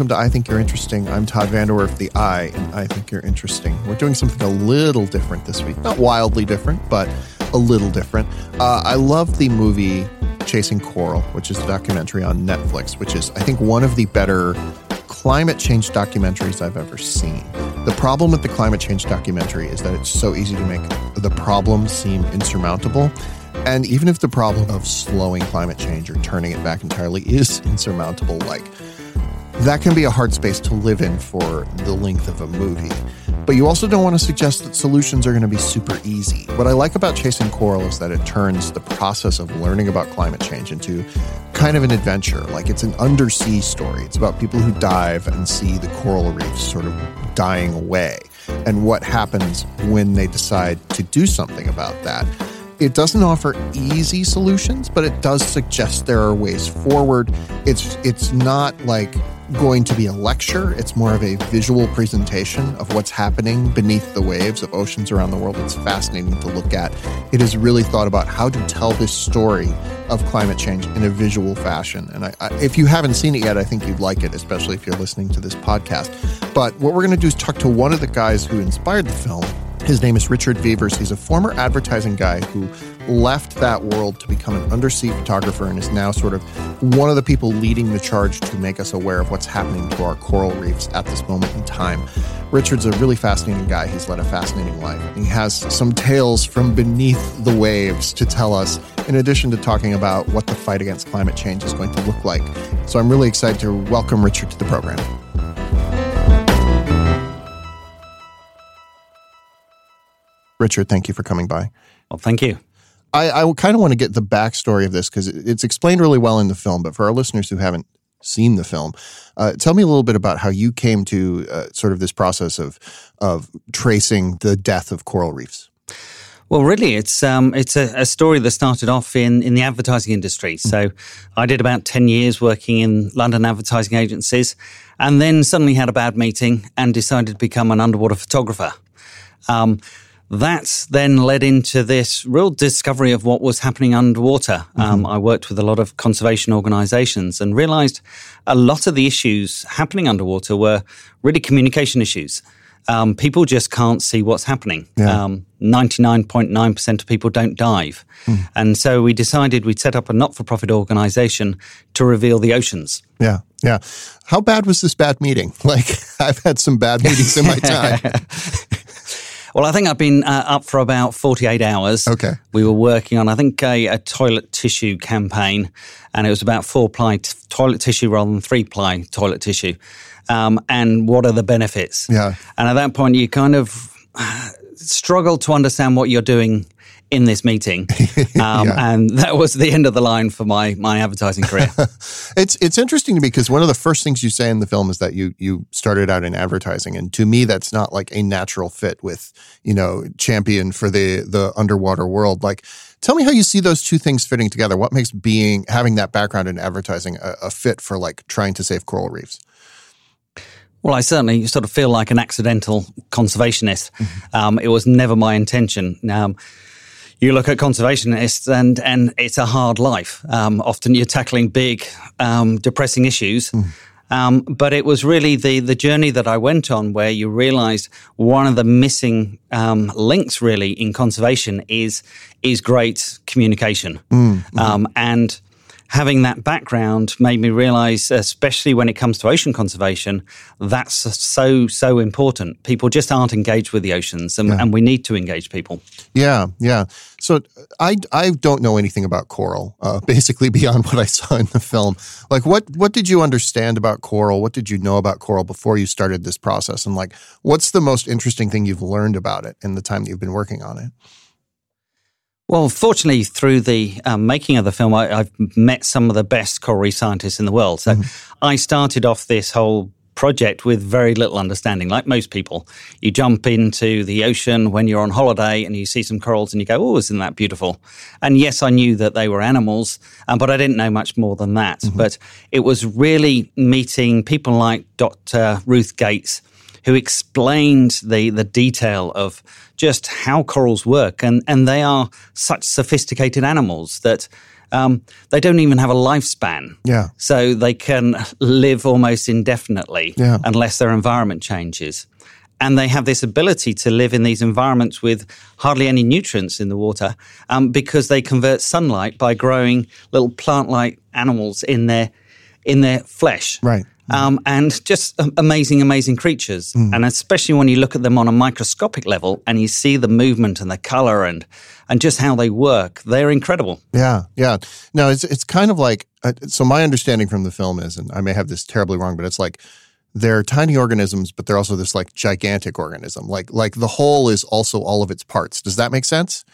welcome to I Think You're Interesting. I'm Todd VanDerWerff, the I, and I Think You're Interesting. We're doing something a little different this week. Not wildly different, but a little different. Uh, I love the movie Chasing Coral, which is a documentary on Netflix, which is, I think, one of the better climate change documentaries I've ever seen. The problem with the climate change documentary is that it's so easy to make the problem seem insurmountable. And even if the problem of slowing climate change or turning it back entirely is insurmountable, like that can be a hard space to live in for the length of a movie. But you also don't want to suggest that solutions are going to be super easy. What I like about Chasing Coral is that it turns the process of learning about climate change into kind of an adventure. Like it's an undersea story. It's about people who dive and see the coral reefs sort of dying away and what happens when they decide to do something about that. It doesn't offer easy solutions, but it does suggest there are ways forward. It's it's not like going to be a lecture. It's more of a visual presentation of what's happening beneath the waves of oceans around the world. It's fascinating to look at. It is really thought about how to tell this story of climate change in a visual fashion. And I, I, if you haven't seen it yet, I think you'd like it, especially if you're listening to this podcast. But what we're going to do is talk to one of the guys who inspired the film his name is Richard Vevers. He's a former advertising guy who left that world to become an undersea photographer and is now sort of one of the people leading the charge to make us aware of what's happening to our coral reefs at this moment in time. Richard's a really fascinating guy. He's led a fascinating life. He has some tales from beneath the waves to tell us, in addition to talking about what the fight against climate change is going to look like. So I'm really excited to welcome Richard to the program. Richard, thank you for coming by. Well, thank you. I, I kind of want to get the backstory of this because it's explained really well in the film, but for our listeners who haven't seen the film, uh, tell me a little bit about how you came to uh, sort of this process of of tracing the death of coral reefs. Well, really, it's um, it's a, a, story that started off in, in the advertising industry. Mm. So, I did about ten years working in London advertising agencies, and then suddenly had a bad meeting and decided to become an underwater photographer. Um, that then led into this real discovery of what was happening underwater. Mm-hmm. Um, I worked with a lot of conservation organizations and realized a lot of the issues happening underwater were really communication issues. Um, people just can't see what's happening. Yeah. Um, 99.9% of people don't dive. Mm. And so we decided we'd set up a not for profit organization to reveal the oceans. Yeah, yeah. How bad was this bad meeting? Like, I've had some bad meetings in my time. Well, I think I've been uh, up for about 48 hours. Okay. We were working on, I think, a, a toilet tissue campaign, and it was about four ply t- toilet tissue rather than three ply toilet tissue. Um, and what are the benefits? Yeah. And at that point, you kind of uh, struggle to understand what you're doing in this meeting, um, yeah. and that was the end of the line for my my advertising career. it's it's interesting to me because one of the first things you say in the film is that you you started out in advertising, and to me that's not like a natural fit with you know champion for the the underwater world. Like, tell me how you see those two things fitting together. What makes being having that background in advertising a, a fit for like trying to save coral reefs? Well, I certainly sort of feel like an accidental conservationist. Mm-hmm. Um, it was never my intention. Um, you look at conservationists and and it's a hard life. Um, often you're tackling big, um, depressing issues. Mm. Um, but it was really the the journey that I went on where you realised one of the missing um, links really in conservation is is great communication, mm. mm. and having that background made me realize, especially when it comes to ocean conservation, that's so, so important. People just aren't engaged with the oceans, and, yeah. and we need to engage people. Yeah, yeah. So I, I don't know anything about coral, uh, basically beyond what I saw in the film. Like, what, what did you understand about coral? What did you know about coral before you started this process? And, like, what's the most interesting thing you've learned about it in the time that you've been working on it? Well, fortunately, through the um, making of the film, I, have met some of the best coral reef scientists in the world. So mm-hmm. I started off this whole project with very little understanding, like most people. You jump into the ocean when you're on holiday and you see some corals and you go, oh, isn't that beautiful? And yes, I knew that they were animals, um, but I didn't know much more than that. Mm-hmm. But it was really meeting people like Dr. Ruth Gates who explained the, the detail of just how corals work. And, and they are such sophisticated animals that um, they don't even have a lifespan. Yeah. So they can live almost indefinitely Yeah. unless their environment changes. And they have this ability to live in these environments with hardly any nutrients in the water um, because they convert sunlight by growing little plant-like animals in their in their flesh. Right. Um, and just amazing, amazing creatures. And especially when you look at them on a microscopic level and you see the movement and the color and and just how they work, they're incredible. Yeah, yeah. No, it's it's kind of like uh, so. My understanding from the film is, and I may have this terribly wrong, but it's like they're tiny organisms, but they're also this like gigantic organism. Like like the whole is also all of its parts. Does that make sense?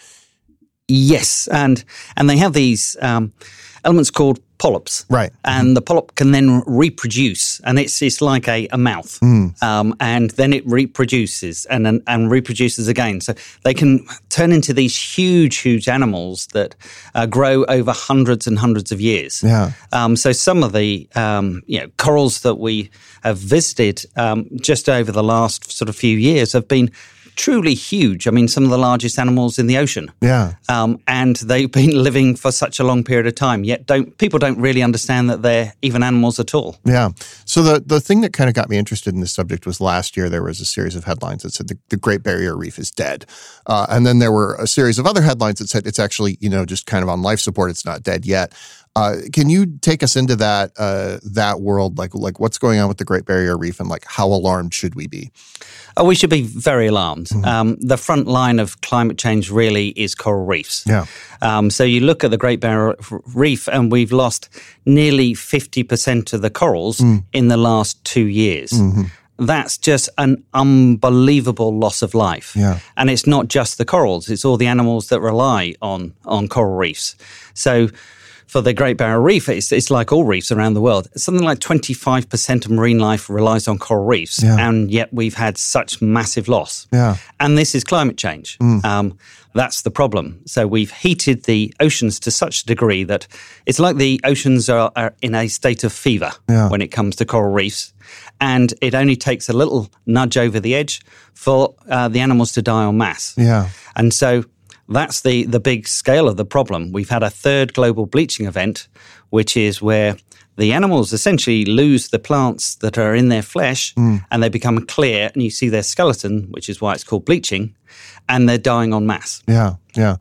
Yes, and and they have these um, elements called polyps, Right. And the polyp can then reproduce, and it's it's like a, a mouth, um, and then it reproduces and, and and reproduces again. So they can turn into these huge, huge animals that uh, grow over hundreds and hundreds of years. Yeah. Um, so some of the um, you know corals that we have visited um, just over the last sort of few years have been truly huge. I mean, some of the largest animals in the ocean. Yeah. Um, and they've been living for such a long period of time. Yet, don't people don't really understand that they're even animals at all. Yeah. So the the thing that kind of got me interested in this subject was last year there was a series of headlines that said the, the Great Barrier Reef is dead, uh, and then there were a series of other headlines that said it's actually you know just kind of on life support. It's not dead yet. Uh, can you take us into that uh, that world, like like what's going on with the Great Barrier Reef, and like how alarmed should we be? Oh, we should be very alarmed. Um, the front line of climate change really is coral reefs. Yeah. Um, so you look at the Great Barrier Reef, and we've lost nearly 50% of the corals in the last two years. That's just an unbelievable loss of life. Yeah. And it's not just the corals, it's all the animals that rely on, on coral reefs. So for the Great Barrier Reef, it's, it's like all reefs around the world. Something like 25% of marine life relies on coral reefs, Yeah. and yet we've had such massive loss. Yeah. And this is climate change. Um, that's the problem. So we've heated the oceans to such a degree that it's like the oceans are, are in a state of fever Yeah. when it comes to coral reefs. And it only takes a little nudge over the edge for uh, the animals to die en masse. Yeah. And so that's the, the big scale of the problem. We've had a third global bleaching event, which is where the animals essentially lose the plants that are in their flesh mm. and they become clear and you see their skeleton, which is why it's called bleaching, and they're dying en masse. Yeah, yeah.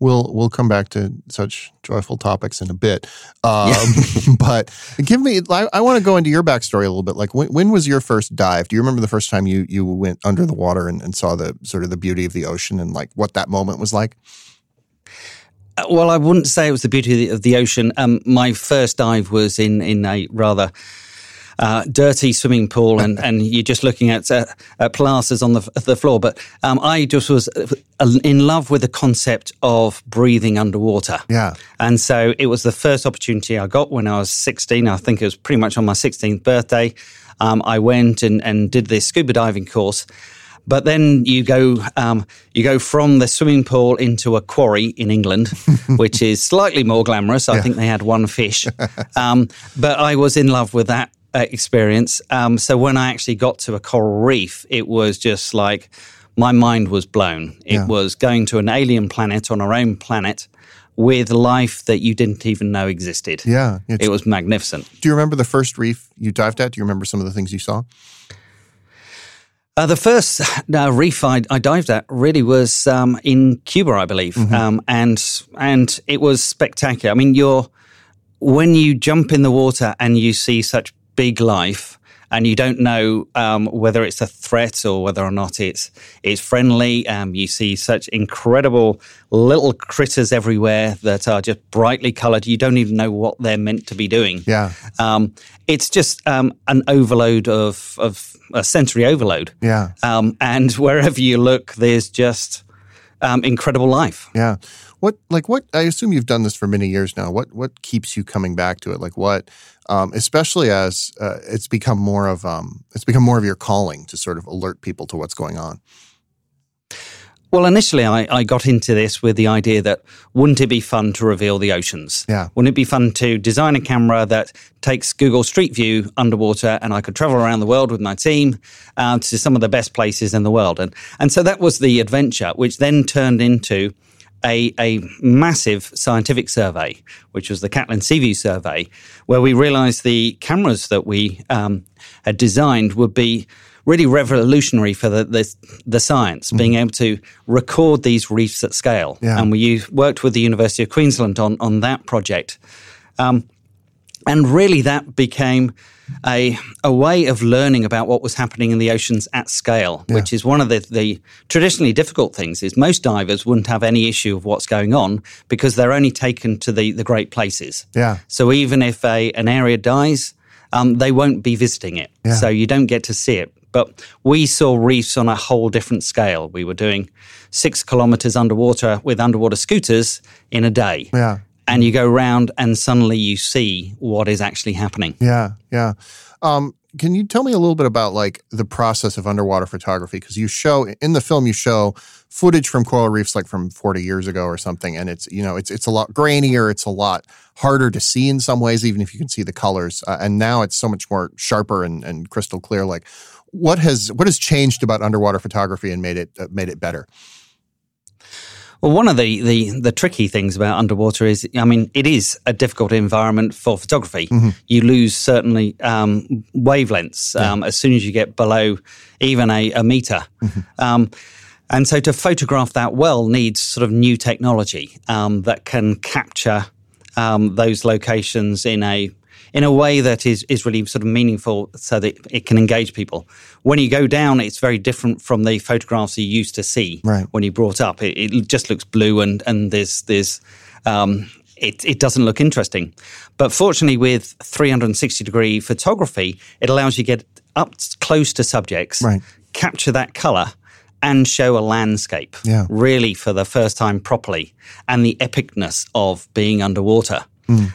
We'll we'll come back to such joyful topics in a bit. Um, but give me, I, I want to go into your backstory a little bit. Like, when, when was your first dive? Do you remember the first time you you went under the water and, and saw the sort of the beauty of the ocean and like what that moment was like? Uh, Well, I wouldn't say it was the beauty of the, of the ocean. Um, my first dive was in in a rather uh, dirty swimming pool, and, and you're just looking at, uh, at plasters on the, the floor. But um, I just was uh, in love with the concept of breathing underwater. Yeah. And so it was the first opportunity I got when I was 16. I think it was pretty much on my 16th birthday. Um, I went and, and did this scuba diving course. But then you go um, you go from the swimming pool into a quarry in England, which is slightly more glamorous. I think they had one fish, um, but I was in love with that uh, experience. Um, so when I actually got to a coral reef, it was just like my mind was blown. It Yeah. was going to an alien planet on our own planet with life that you didn't even know existed. Yeah. It was magnificent. Do you remember the first reef you dived at? Do you remember some of the things you saw? Uh, the first uh, reef I, I dived at really was um, in Cuba, I believe, um, and and it was spectacular. I mean, you're when you jump in the water and you see such big life, and you don't know um, whether it's a threat or whether or not it's it's friendly. Um, you see such incredible little critters everywhere that are just brightly coloured. You don't even know what they're meant to be doing. Yeah. Um, it's just um, an overload of, of a sensory overload. Yeah. Um, and wherever you look, there's just um, incredible life. Yeah. What like what I assume you've done this for many years now. What what keeps you coming back to it? Like what um, especially as uh, it's become more of um, it's become more of your calling to sort of alert people to what's going on. Well, initially, I, I got into this with the idea that wouldn't it be fun to reveal the oceans? Yeah. Wouldn't it be fun to design a camera that takes Google Street View underwater and I could travel around the world with my team uh, to some of the best places in the world? And, and so that was the adventure, which then turned into a, a massive scientific survey, which was the Catlin Seaview survey, where we realized the cameras that we um, had designed would be really revolutionary for the the, the science, mm-hmm. being able to record these reefs at scale. Yeah. And we used, worked with the University of Queensland on on that project, um, and really that became a, a way of learning about what was happening in the oceans at scale, yeah. which is one of the, the traditionally difficult things. Is most divers wouldn't have any issue of what's going on because they're only taken to the, the great places. Yeah. So even if a, an area dies, um, they won't be visiting it. Yeah. So you don't get to see it. But we saw reefs on a whole different scale. We were doing six kilometers underwater with underwater scooters in a day. Yeah and you go round and suddenly you see what is actually happening. Yeah, yeah. Um, can you tell me a little bit about like the process of underwater photography? Because you show in the film you show footage from coral reefs like from 40 years ago or something, and it's you know it's it's a lot grainier, it's a lot harder to see in some ways, even if you can see the colors. Uh, and now it's so much more sharper and, and crystal clear. Like, what has what has changed about underwater photography and made it uh, made it better? Well, one of the, the, the tricky things about underwater is, I mean, it is a difficult environment for photography. Mm-hmm. You lose certainly um, wavelengths yeah. um, as soon as you get below even a, a meter. Mm-hmm. Um, and so to photograph that well needs sort of new technology um, that can capture um, those locations in a in a way that is, is really sort of meaningful so that it can engage people. When you go down, it's very different from the photographs you used to see right. when you brought up. It, it, just looks blue and, and there's, there's, um, it, it doesn't look interesting. But fortunately, with 360 degree photography, it allows you to get up close to subjects, right. capture that color, and show a landscape yeah. really for the first time properly and the epicness of being underwater.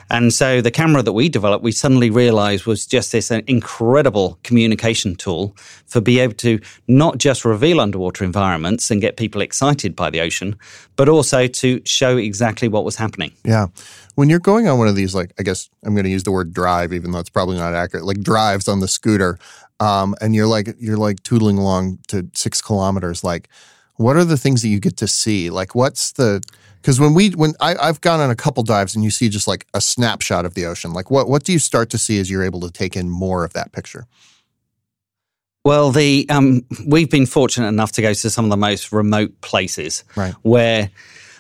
And so the camera that we developed, we suddenly realized was just this incredible communication tool for be able to not just reveal underwater environments and get people excited by the ocean, but also to show exactly what was happening. Yeah. When you're going on one of these, like, I guess I'm going to use the word drive, even though it's probably not accurate, like drives on the scooter, um, and you're like, you're like tootling along to six kilometers, like, what are the things that you get to see? Like, what's the, because when we when I, I've gone on a couple dives and you see just like a snapshot of the ocean, like what what do you start to see as you're able to take in more of that picture? Well, the um, we've been fortunate enough to go to some of the most remote places right. where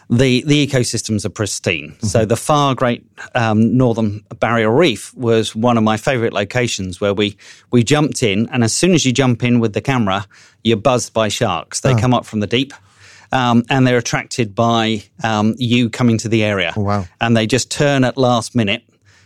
the the ecosystems are pristine. Mm-hmm. So the far great um, northern barrier reef was one of my favorite locations where we we jumped in, and as soon as you jump in with the camera, you're buzzed by sharks. They oh. come up from the deep um, and they're attracted by um, you coming to the area. Oh, wow. And they just turn at last minute,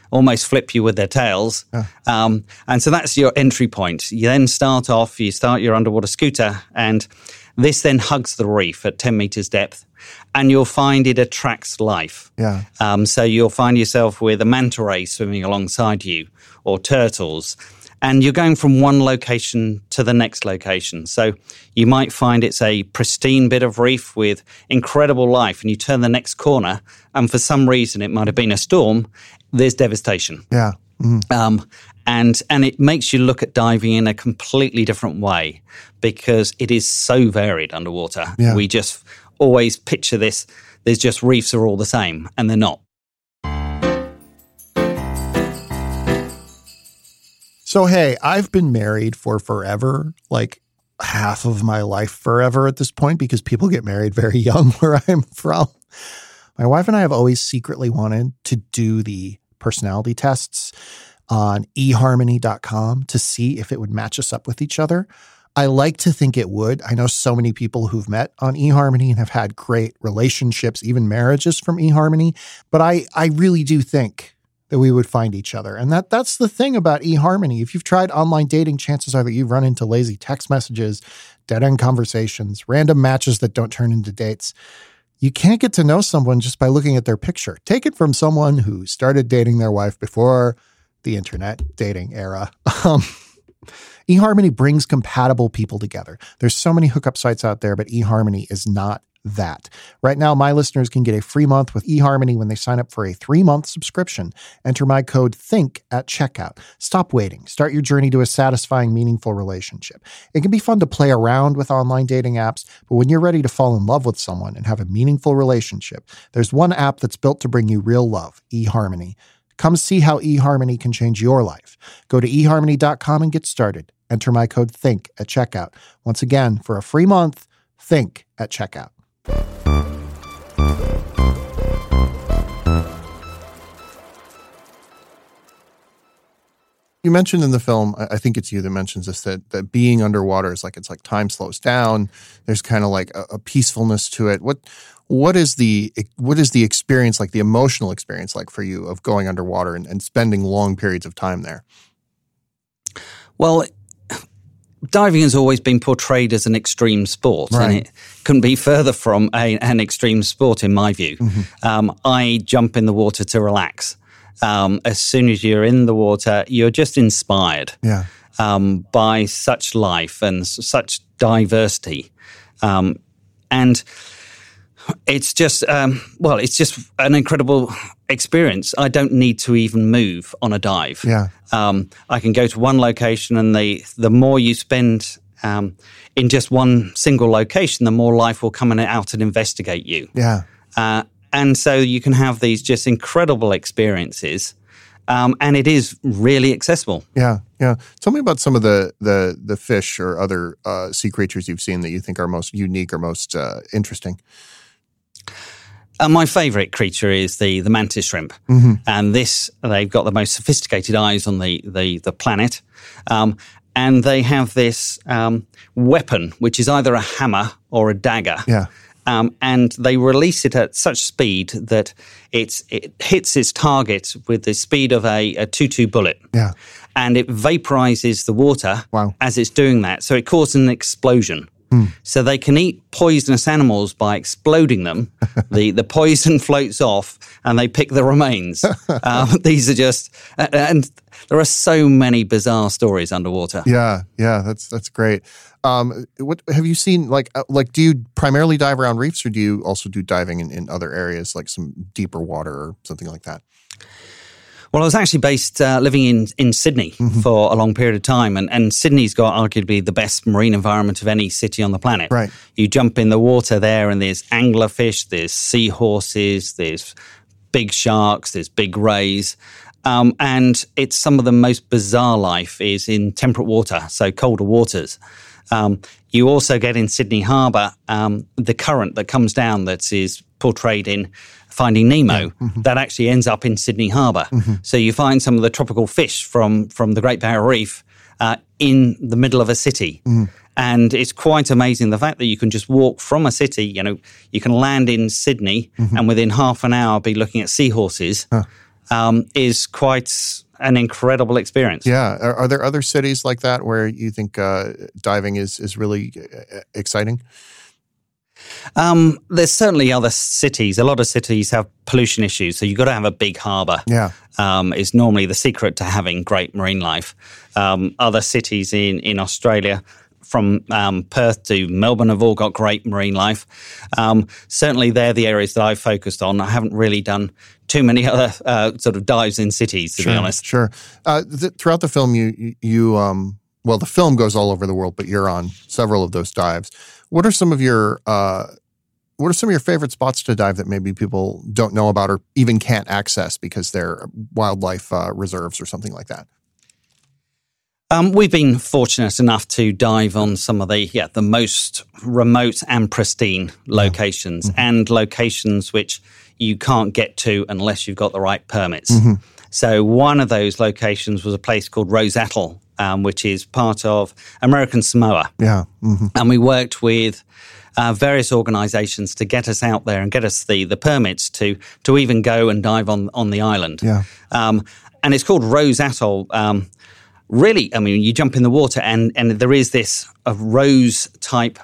almost flip you with their tails. Um, and so that's your entry point. You then start off, you start your underwater scooter, and this then hugs the reef at 10 meters depth. And you'll find it attracts life. Yeah. Um, so you'll find yourself with a manta ray swimming alongside you, or turtles and you're going from one location to the next location. So you might find it's a pristine bit of reef with incredible life, and you turn the next corner, and for some reason it might have been a storm. There's devastation. Yeah. Mm-hmm. Um, and and it makes you look at diving in a completely different way because it is so varied underwater. Yeah. We just always picture this. There's just reefs are all the same, and they're not. So, hey, I've been married for forever, like half of my life forever at this point, because people get married very young where I'm from. My wife and I have always secretly wanted to do the personality tests on eharmony.com to see if it would match us up with each other. I like to think it would. I know so many people who've met on eHarmony and have had great relationships, even marriages from eHarmony, but I I really do think that we would find each other. And that that's the thing about eHarmony. If you've tried online dating, chances are that you've run into lazy text messages, dead end conversations, random matches that don't turn into dates. You can't get to know someone just by looking at their picture. Take it from someone who started dating their wife before the internet dating era. Um, eHarmony brings compatible people together. There's so many hookup sites out there, but eHarmony is not that. Right now, my listeners can get a free month with eHarmony when they sign up for a three month subscription. Enter my code THINK at checkout. Stop waiting. Start your journey to a satisfying, meaningful relationship. It can be fun to play around with online dating apps, but when you're ready to fall in love with someone and have a meaningful relationship, there's one app that's built to bring you real love eHarmony. Come see how eHarmony can change your life. Go to eHarmony.com and get started. Enter my code THINK at checkout. Once again, for a free month, THINK at checkout. You mentioned in the film, I think it's you that mentions this, that, that being underwater is like it's like time slows down. There's kind of like a, a peacefulness to it. What what is the what is the experience like, the emotional experience like for you of going underwater and, and spending long periods of time there? Well, diving has always been portrayed as an extreme sport, right. and it couldn't be further from a, an extreme sport, in my view. Mm-hmm. Um, I jump in the water to relax. Um, as soon as you're in the water, you're just inspired yeah. um, by such life and such diversity. Um, and it's just um, well, it's just an incredible experience. I don't need to even move on a dive. Yeah, um, I can go to one location, and the the more you spend um, in just one single location, the more life will come out and investigate you. Yeah, uh, and so you can have these just incredible experiences. Um, and it is really accessible. Yeah, yeah. Tell me about some of the the the fish or other uh, sea creatures you've seen that you think are most unique or most uh, interesting. Uh, my favourite creature is the the mantis shrimp, mm-hmm. and this they've got the most sophisticated eyes on the the, the planet, um, and they have this um, weapon which is either a hammer or a dagger. Yeah. Um, and they release it at such speed that it hits its target with the speed of a, a 2 bullet. Yeah. And it vaporizes the water wow. as it's doing that. So it causes an explosion. Mm. So they can eat poisonous animals by exploding them. the the poison floats off, and they pick the remains. um, these are just, and there are so many bizarre stories underwater. Yeah, yeah, that's that's great. Um, what have you seen? Like, uh, like, do you primarily dive around reefs, or do you also do diving in, in other areas, like some deeper water or something like that? Well, I was actually based uh, living in in Sydney mm-hmm. for a long period of time, and, and Sydney's got arguably the best marine environment of any city on the planet. Right. You jump in the water there, and there's anglerfish, there's seahorses, there's big sharks, there's big rays. Um, and it's some of the most bizarre life is in temperate water, so colder waters. Um, you also get in Sydney Harbour um, the current that comes down that is portrayed in Finding Nemo yeah. mm-hmm. that actually ends up in Sydney Harbour. Mm-hmm. So you find some of the tropical fish from from the Great Barrier Reef uh, in the middle of a city. Mm-hmm. And it's quite amazing the fact that you can just walk from a city, you know, you can land in Sydney mm-hmm. and within half an hour be looking at seahorses huh. um, is quite an incredible experience. Yeah. Are, are, there other cities like that where you think uh, diving is, is really uh, exciting? Um, there's certainly other cities. A lot of cities have pollution issues, so you've got to have a big harbour. Yeah, um, is normally the secret to having great marine life. Um, other cities in in Australia. From um, Perth to Melbourne have all got great marine life. Um, certainly, they're the areas that I've focused on. I haven't really done too many other uh, sort of dives in cities, to sure, be honest. Sure. Uh, th- throughout the film, you you um, well, the film goes all over the world, but you're on several of those dives. What are some of your uh, what are some of your favorite spots to dive that maybe people don't know about or even can't access because they're wildlife uh, reserves or something like that? Um, we've been fortunate enough to dive on some of the yeah the most remote and pristine locations mm-hmm. and locations which you can't get to unless you've got the right permits. Mm-hmm. So one of those locations was a place called Rose Atoll um, which is part of American Samoa. Yeah. Mm-hmm. And we worked with uh, various organisations to get us out there and get us the, the permits to to even go and dive on on the island. Yeah. Um, and it's called Rose Atoll. Um, really, I mean, you jump in the water and and there is this a rose type.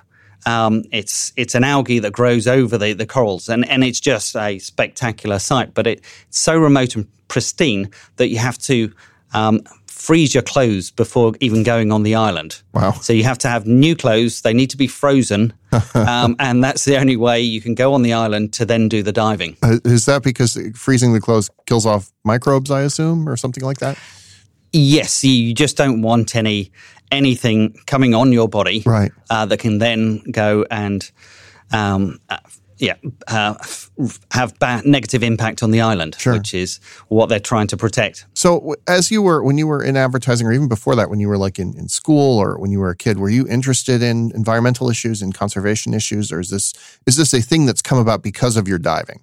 Um, it's it's an algae that grows over the, the corals, and, and it's just a spectacular sight. But it, it's so remote and pristine that you have to um, freeze your clothes before even going on the island. Wow. So you have to have new clothes. They need to be frozen. um, and that's the only way you can go on the island to then do the diving. Uh, is that because freezing the clothes kills off microbes, I assume, or something like that? Yes, you just don't want any anything coming on your body Right. uh, that can then go and um, uh, yeah uh, f- have bad negative impact on the island, Sure. which is what they're trying to protect. So, as you were, when you were in advertising, or even before that, when you were like in, in school or when you were a kid, were you interested in environmental issues and conservation issues, or is this is this a thing that's come about because of your diving?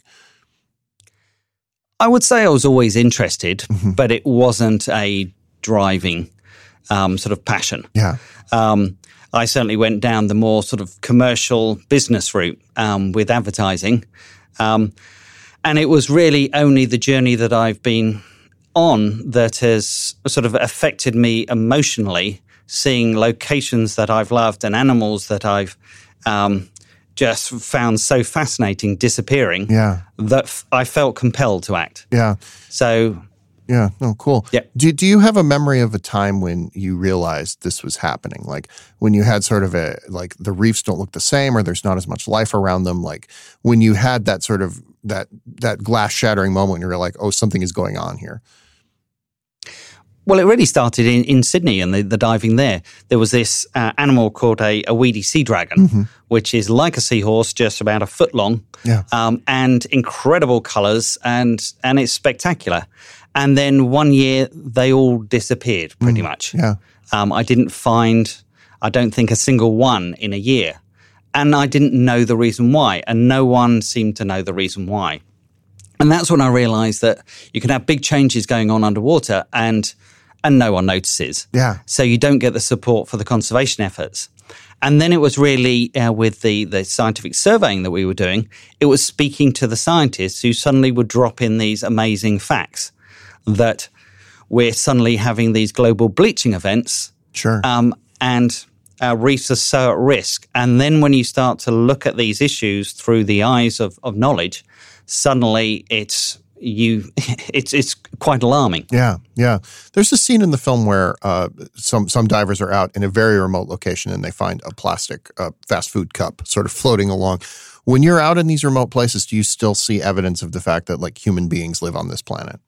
I would say I was always interested, Mhm. but it wasn't a driving um, sort of passion. Yeah, Um, I certainly went down the more sort of commercial business route um, with advertising. Um, and it was really only the journey that I've been on that has sort of affected me emotionally, seeing locations that I've loved and animals that I've um, just found so fascinating disappearing yeah, that f- I felt compelled to act. yeah, So yeah. No, cool. Yeah. Do Do you have a memory of a time when you realized this was happening? Like when you had sort of a like the reefs don't look the same, or there's not as much life around them. Like when you had that sort of that that glass shattering moment, and you're like, oh, something is going on here. Well, it really started in, in Sydney and the, the diving there. There was this uh, animal called a, a weedy sea dragon, Mm-hmm. which is like a seahorse, just about a foot long, Yeah. um, and incredible colours, and and it's spectacular. And then one year they all disappeared, pretty much. Mm. Yeah. Um, I didn't find, I don't think, a single one in a year, and I didn't know the reason why, and no one seemed to know the reason why. And that's when I realized that you can have big changes going on underwater and and no one notices. Yeah. So you don't get the support for the conservation efforts. And then it was really uh, with the, the scientific surveying that we were doing, it was speaking to the scientists who suddenly would drop in these amazing facts that we're suddenly having these global bleaching events Sure. um, and our reefs are so at risk. And then when you start to look at these issues through the eyes of, of knowledge, suddenly it's you it's it's quite alarming. Yeah, yeah. There's a scene in the film where uh, some some divers are out in a very remote location and they find a plastic uh, fast food cup sort of floating along. When you're out in these remote places, do you still see evidence of the fact that like human beings live on this planet?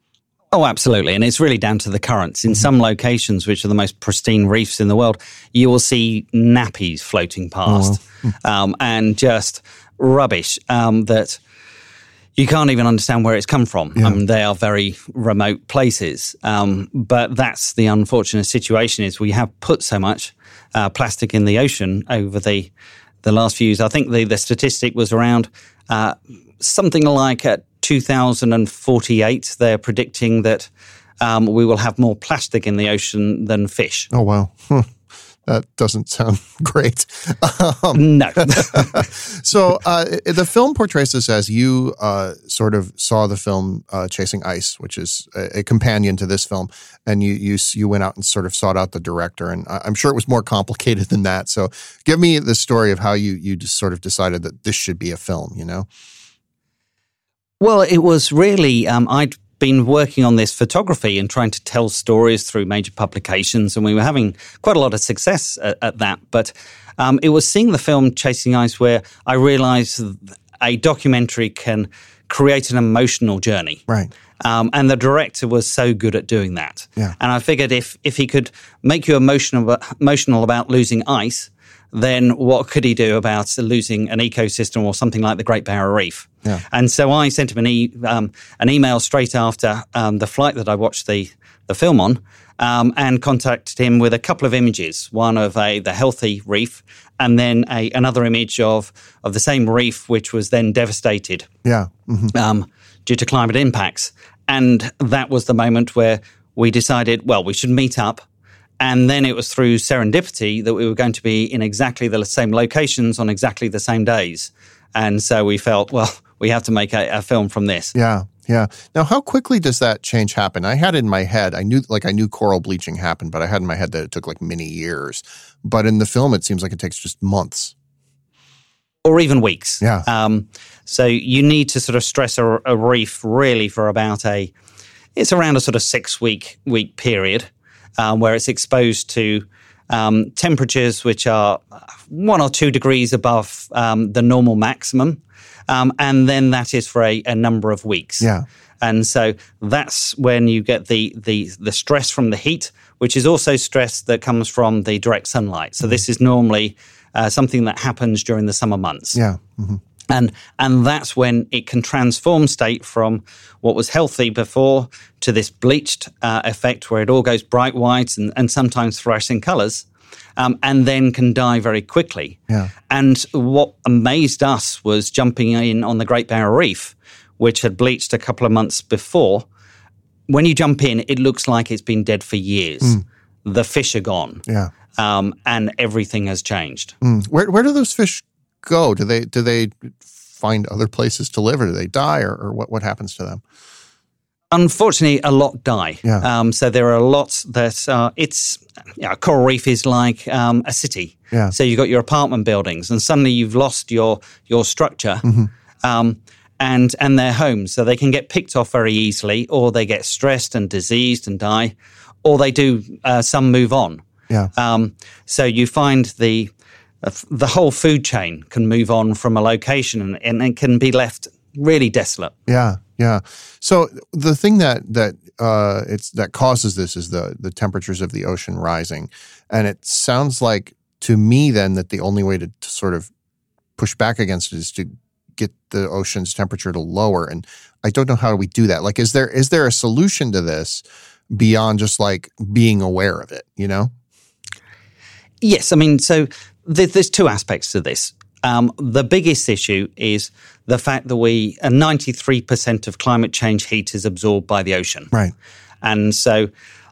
Oh, absolutely. And it's really down to the currents. In some locations, which are the most pristine reefs in the world, you will see nappies floating past um, and just rubbish um, that you can't even understand where it's come from. I mean, they are very remote places. Um, but that's the unfortunate situation is we have put so much uh, plastic in the ocean over the the last few years. I think the, the statistic was around uh, something like at 2048. They're predicting that um, we will have more plastic in the ocean than fish. Oh wow, Huh. that doesn't sound great. No. so uh, the film portrays this as you uh, sort of saw the film uh, Chasing Ice, which is a, a companion to this film, and you you you went out and sort of sought out the director, and I'm sure it was more complicated than that. So give me the story of how you you just sort of decided that this should be a film. You know? Well, it was really, um, I'd been working on this photography and trying to tell stories through major publications, and we were having quite a lot of success at, at that. But um, it was seeing the film Chasing Ice where I realized a documentary can create an emotional journey. Right. Um, and the director was so good at doing that. Yeah. And I figured if if he could make you emotional emotional about losing ice, then what could he do about losing an ecosystem or something like the Great Barrier Reef? Yeah. And so I sent him an e- um, an email straight after um, the flight that I watched the the film on, um, and contacted him with a couple of images, one of a the healthy reef, and then a another image of of the same reef which was then devastated Yeah. hmm um, due to climate impacts. And that was the moment where we decided, well, we should meet up. And then it was through serendipity that we were going to be in exactly the same locations on exactly the same days. And so we felt, well, we have to make a, a film from this. Yeah. Yeah. Now, how quickly does that change happen? I had in my head, I knew, like, I knew coral bleaching happened, but I had in my head that it took like many years. But in the film, it seems like it takes just months. or even weeks. Yeah. Um, so you need to sort of stress a, a reef really for about a, it's around a sort of six week week period. Um, where it's exposed to um, temperatures which are one or two degrees above um, the normal maximum. Um, and then that is for a, a number of weeks. Yeah. And so that's when you get the, the, the stress from the heat, which is also stress that comes from the direct sunlight. So this is normally uh, something that happens during the summer months. Yeah. hmm And and that's when it can transform state from what was healthy before to this bleached uh, effect where it all goes bright white and, and sometimes fluorescent colors. Um, and then can die very quickly. Yeah. And what amazed us was jumping in on the Great Barrier Reef, which had bleached a couple of months before. When you jump in, it looks like it's been dead for years. The fish are gone, Yeah. um, and everything has changed. Mm. Where where do those fish go? Do they do they find other places to live, or do they die, or, or what what happens to them? Unfortunately, a lot die. Yeah. Um, so there are lots that uh, it's you know, coral reef is like um, a city. Yeah. So you've got your apartment buildings, and suddenly you've lost your your structure, Mm-hmm. um, and and their homes. So they can get picked off very easily, or they get stressed and diseased and die, or they do. Uh, some move on. Yeah. Um, so you find the the whole food chain can move on from a location, and, and it can be left really desolate. Yeah, yeah. So the thing that that uh, it's that causes this is the the temperatures of the ocean rising, and it sounds like to me then that the only way to, to sort of push back against it is to get the ocean's temperature to lower. And I don't know how we do that. Like, is there is there a solution to this beyond just like being aware of it? You know? Yes, I mean, so there's two aspects to this. Um, the biggest issue is the fact that we, uh, 93% of climate change heat is absorbed by the ocean. Right. And so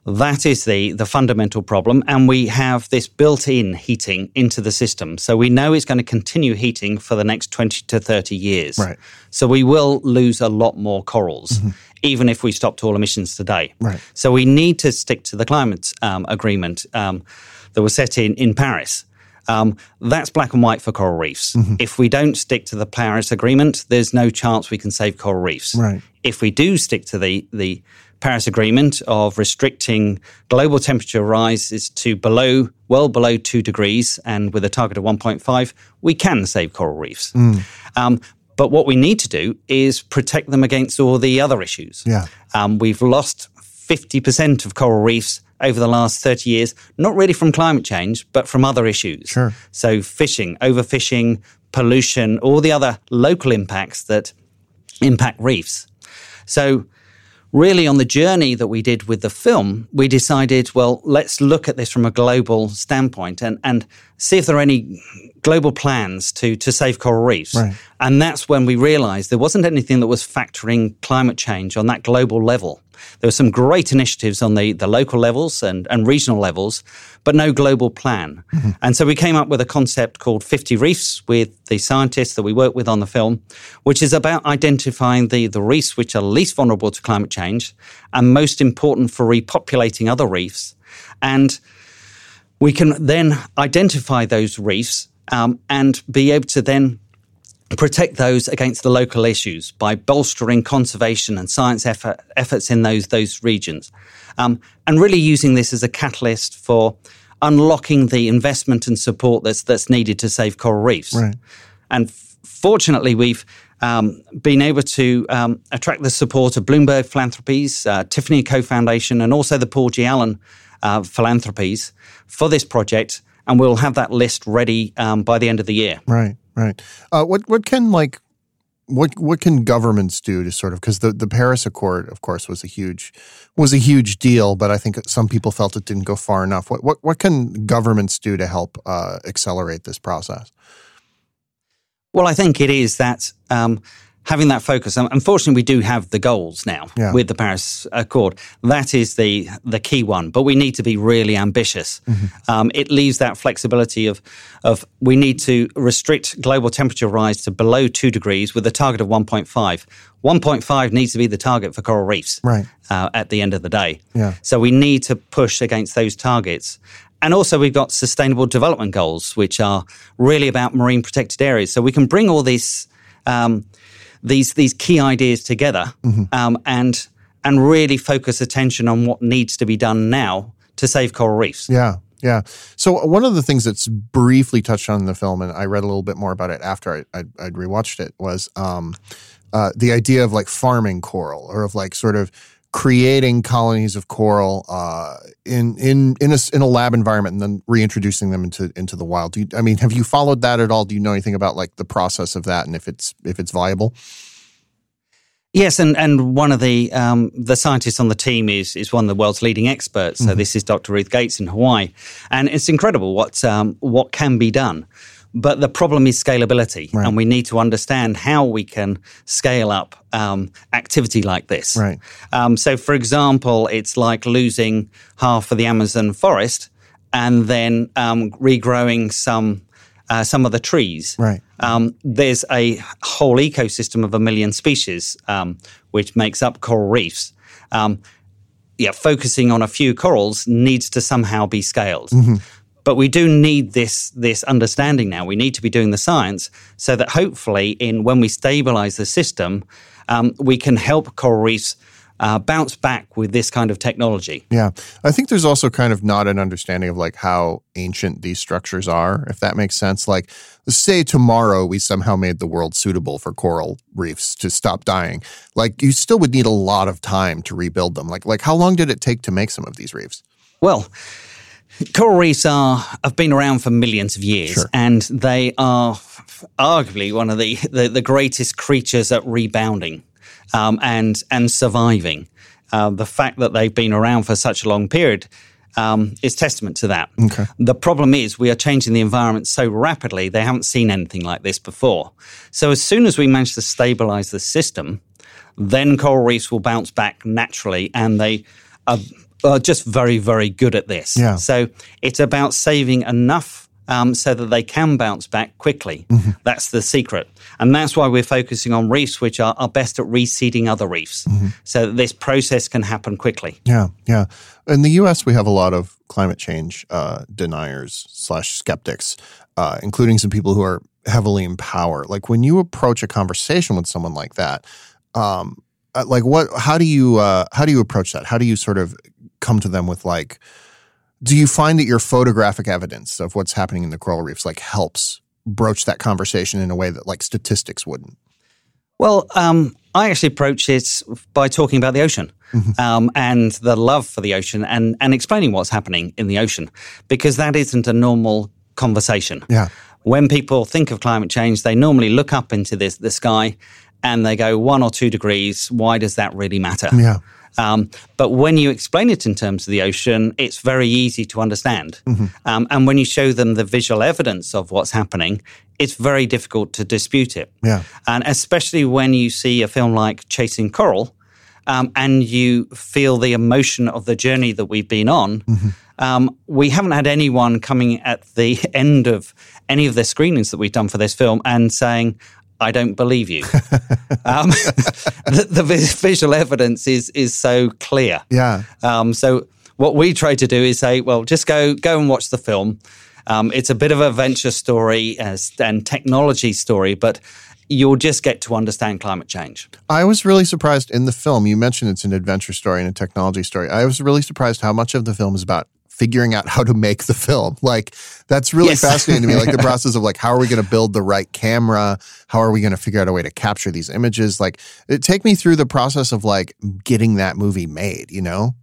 that is the, the fundamental problem. And we have this built in heating into the system. So we know it's going to continue heating for the next 20 to 30 years. Right. So we will lose a lot more corals, even if we stopped all emissions today. Right. So we need to stick to the climate um, agreement um, that was set in, in Paris. Um, that's black and white for coral reefs. If we don't stick to the Paris Agreement, there's no chance we can save coral reefs. Right. If we do stick to the, the Paris Agreement of restricting global temperature rises to below, well below two degrees, and with a target of 1.5, we can save coral reefs. Um, but what we need to do is protect them against all the other issues. Yeah. Um, we've lost 50% of coral reefs over the last 30 years, not really from climate change, but from other issues. Sure. So, fishing, overfishing, pollution, all the other local impacts that impact reefs. So, really, on the journey that we did with the film, we decided, well, let's look at this from a global standpoint and, and see if there are any global plans to, to save coral reefs. Right. And that's when we realized there wasn't anything that was factoring climate change on that global level. There were some great initiatives on the, the local levels and, and regional levels, but no global plan. And so we came up with a concept called 50 Reefs with the scientists that we work with on the film, which is about identifying the, the reefs which are least vulnerable to climate change and most important for repopulating other reefs. And we can then identify those reefs um, and be able to then protect those against the local issues by bolstering conservation and science effort, efforts in those those regions, um, and really using this as a catalyst for unlocking the investment and support that's that's needed to save coral reefs. Right. And f- fortunately, we've um, been able to um, attract the support of Bloomberg Philanthropies, uh, Tiffany Co Foundation, and also the Paul G. Allen uh, Philanthropies for this project. And we'll have that list ready um, by the end of the year. Right, right. Uh, what what can like what what can governments do to sort of because the, the Paris Accord, of course, was a huge was a huge deal, but I think some people felt it didn't go far enough. What what what can governments do to help uh, accelerate this process? Well, I think it is that um, having that focus. Unfortunately, we do have the goals now Yeah. with the Paris Accord. That is the the key one, but we need to be really ambitious. Um, it leaves that flexibility of of we need to restrict global temperature rise to below two degrees with a target of 1.5. 1.5 needs to be the target for coral reefs Right. uh, at the end of the day. Yeah. So we need to push against those targets. And also, we've got sustainable development goals, which are really about marine protected areas. So we can bring all these um, these these key ideas together um, and and really focus attention on what needs to be done now to save coral reefs. Yeah. Yeah. So one of the things that's briefly touched on in the film, and I read a little bit more about it after I, I, would rewatched it, was um, uh, the idea of like farming coral or of like sort of creating colonies of coral uh, in in in a, in a lab environment and then reintroducing them into into the wild. You, I mean, have you followed that at all? Do you know anything about like the process of that and if it's if it's viable? Yes, and, and one of the um, the scientists on the team is is one of the world's leading experts. So mm-hmm. this is Dr. Ruth Gates in Hawaii, and it's incredible what um, what can be done. But the problem is scalability, right. and we need to understand how we can scale up um, activity like this. Right. Um, so, for example, it's like losing half of the Amazon forest and then um, regrowing some uh, some of the trees. Right. Um, there's a whole ecosystem of a million species, um, which makes up coral reefs. Um, yeah, focusing on a few corals needs to somehow be scaled. Mm-hmm. But we do need this this understanding now. We need to be doing the science so that hopefully, in when we stabilize the system, um, we can help coral reefs uh, bounce back with this kind of technology. Yeah. I think there's also kind of not an understanding of like how ancient these structures are, if that makes sense. Like, say tomorrow we somehow made the world suitable for coral reefs to stop dying. Like, you still would need a lot of time to rebuild them. Like, like how long did it take to make some of these reefs? Well, Coral reefs are have been around for millions of years, sure. and they are arguably one of the, the, the greatest creatures at rebounding um, and and surviving. Uh, the fact that they've been around for such a long period um, is testament to that. Okay. The problem is we are changing the environment so rapidly; they haven't seen anything like this before. So as soon as we manage to stabilize the system, then coral reefs will bounce back naturally, and they are, are just very, very good at this. Yeah. So it's about saving enough um, so that they can bounce back quickly. Mm-hmm. That's the secret. And that's why we're focusing on reefs which are, are best at reseeding other reefs mm-hmm. so that this process can happen quickly. Yeah, yeah. In the US, we have a lot of climate change uh, deniers slash skeptics, uh, including some people who are heavily in power. Like when you approach a conversation with someone like that, um, uh, like what? How do you uh, how do you approach that? How do you sort of come to them with like? do you find that your photographic evidence of what's happening in the coral reefs like helps broach that conversation in a way that like statistics wouldn't? Well, um, I actually approach it by talking about the ocean mm-hmm. um, and the love for the ocean and, and explaining what's happening in the ocean because that isn't a normal conversation. Yeah. When people think of climate change, they normally look up into this, the sky and they go one or two degrees. Why does that really matter? Yeah. Um, but when you explain it in terms of the ocean, it's very easy to understand. Mm-hmm. Um, and when you show them the visual evidence of what's happening, it's very difficult to dispute it. Yeah. And especially when you see a film like Chasing Coral, um, and you feel the emotion of the journey that we've been on. Mm-hmm. Um, we haven't had anyone coming at the end of any of the screenings that we've done for this film and saying, I don't believe you. um, the, the, visual evidence is is so clear. Yeah. Um, so what we try to do is say, well, just go go and watch the film. Um, it's a bit of a venture story and technology story, but you'll just get to understand climate change. I was really surprised in the film. You mentioned it's an adventure story and a technology story. I was really surprised how much of the film is about figuring out how to make the film. Like that's really yes. fascinating to me. Like the process of like how are we going to build the right camera? How are we going to figure out a way to capture these images? Like it take me through the process of like getting that movie made. You know.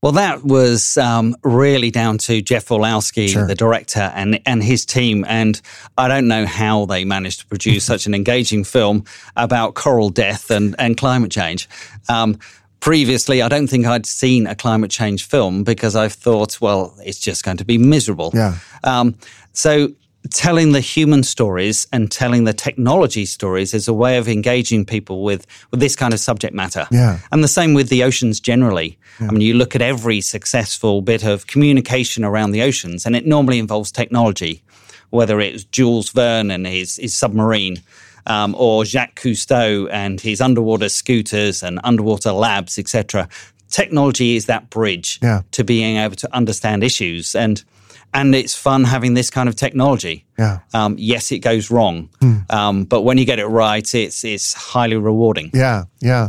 Well, that was um, really down to Jeff Orlowski, sure. the director, and and his team. And I don't know how they managed to produce such an engaging film about coral death and and climate change. Um, previously, I don't think I'd seen a climate change film because I've thought, well, it's just going to be miserable. Yeah. Um, so telling the human stories and telling the technology stories is a way of engaging people with, with this kind of subject matter. Yeah. And the same with the oceans generally. Yeah. I mean, you look at every successful bit of communication around the oceans, and it normally involves technology, whether it's Jules Verne and his, his submarine um, or Jacques Cousteau and his underwater scooters and underwater labs, etc. Technology is that bridge yeah. to being able to understand issues and and it's fun having this kind of technology. Yeah. Um, yes, it goes wrong, hmm. um, but when you get it right, it's it's highly rewarding. Yeah, yeah.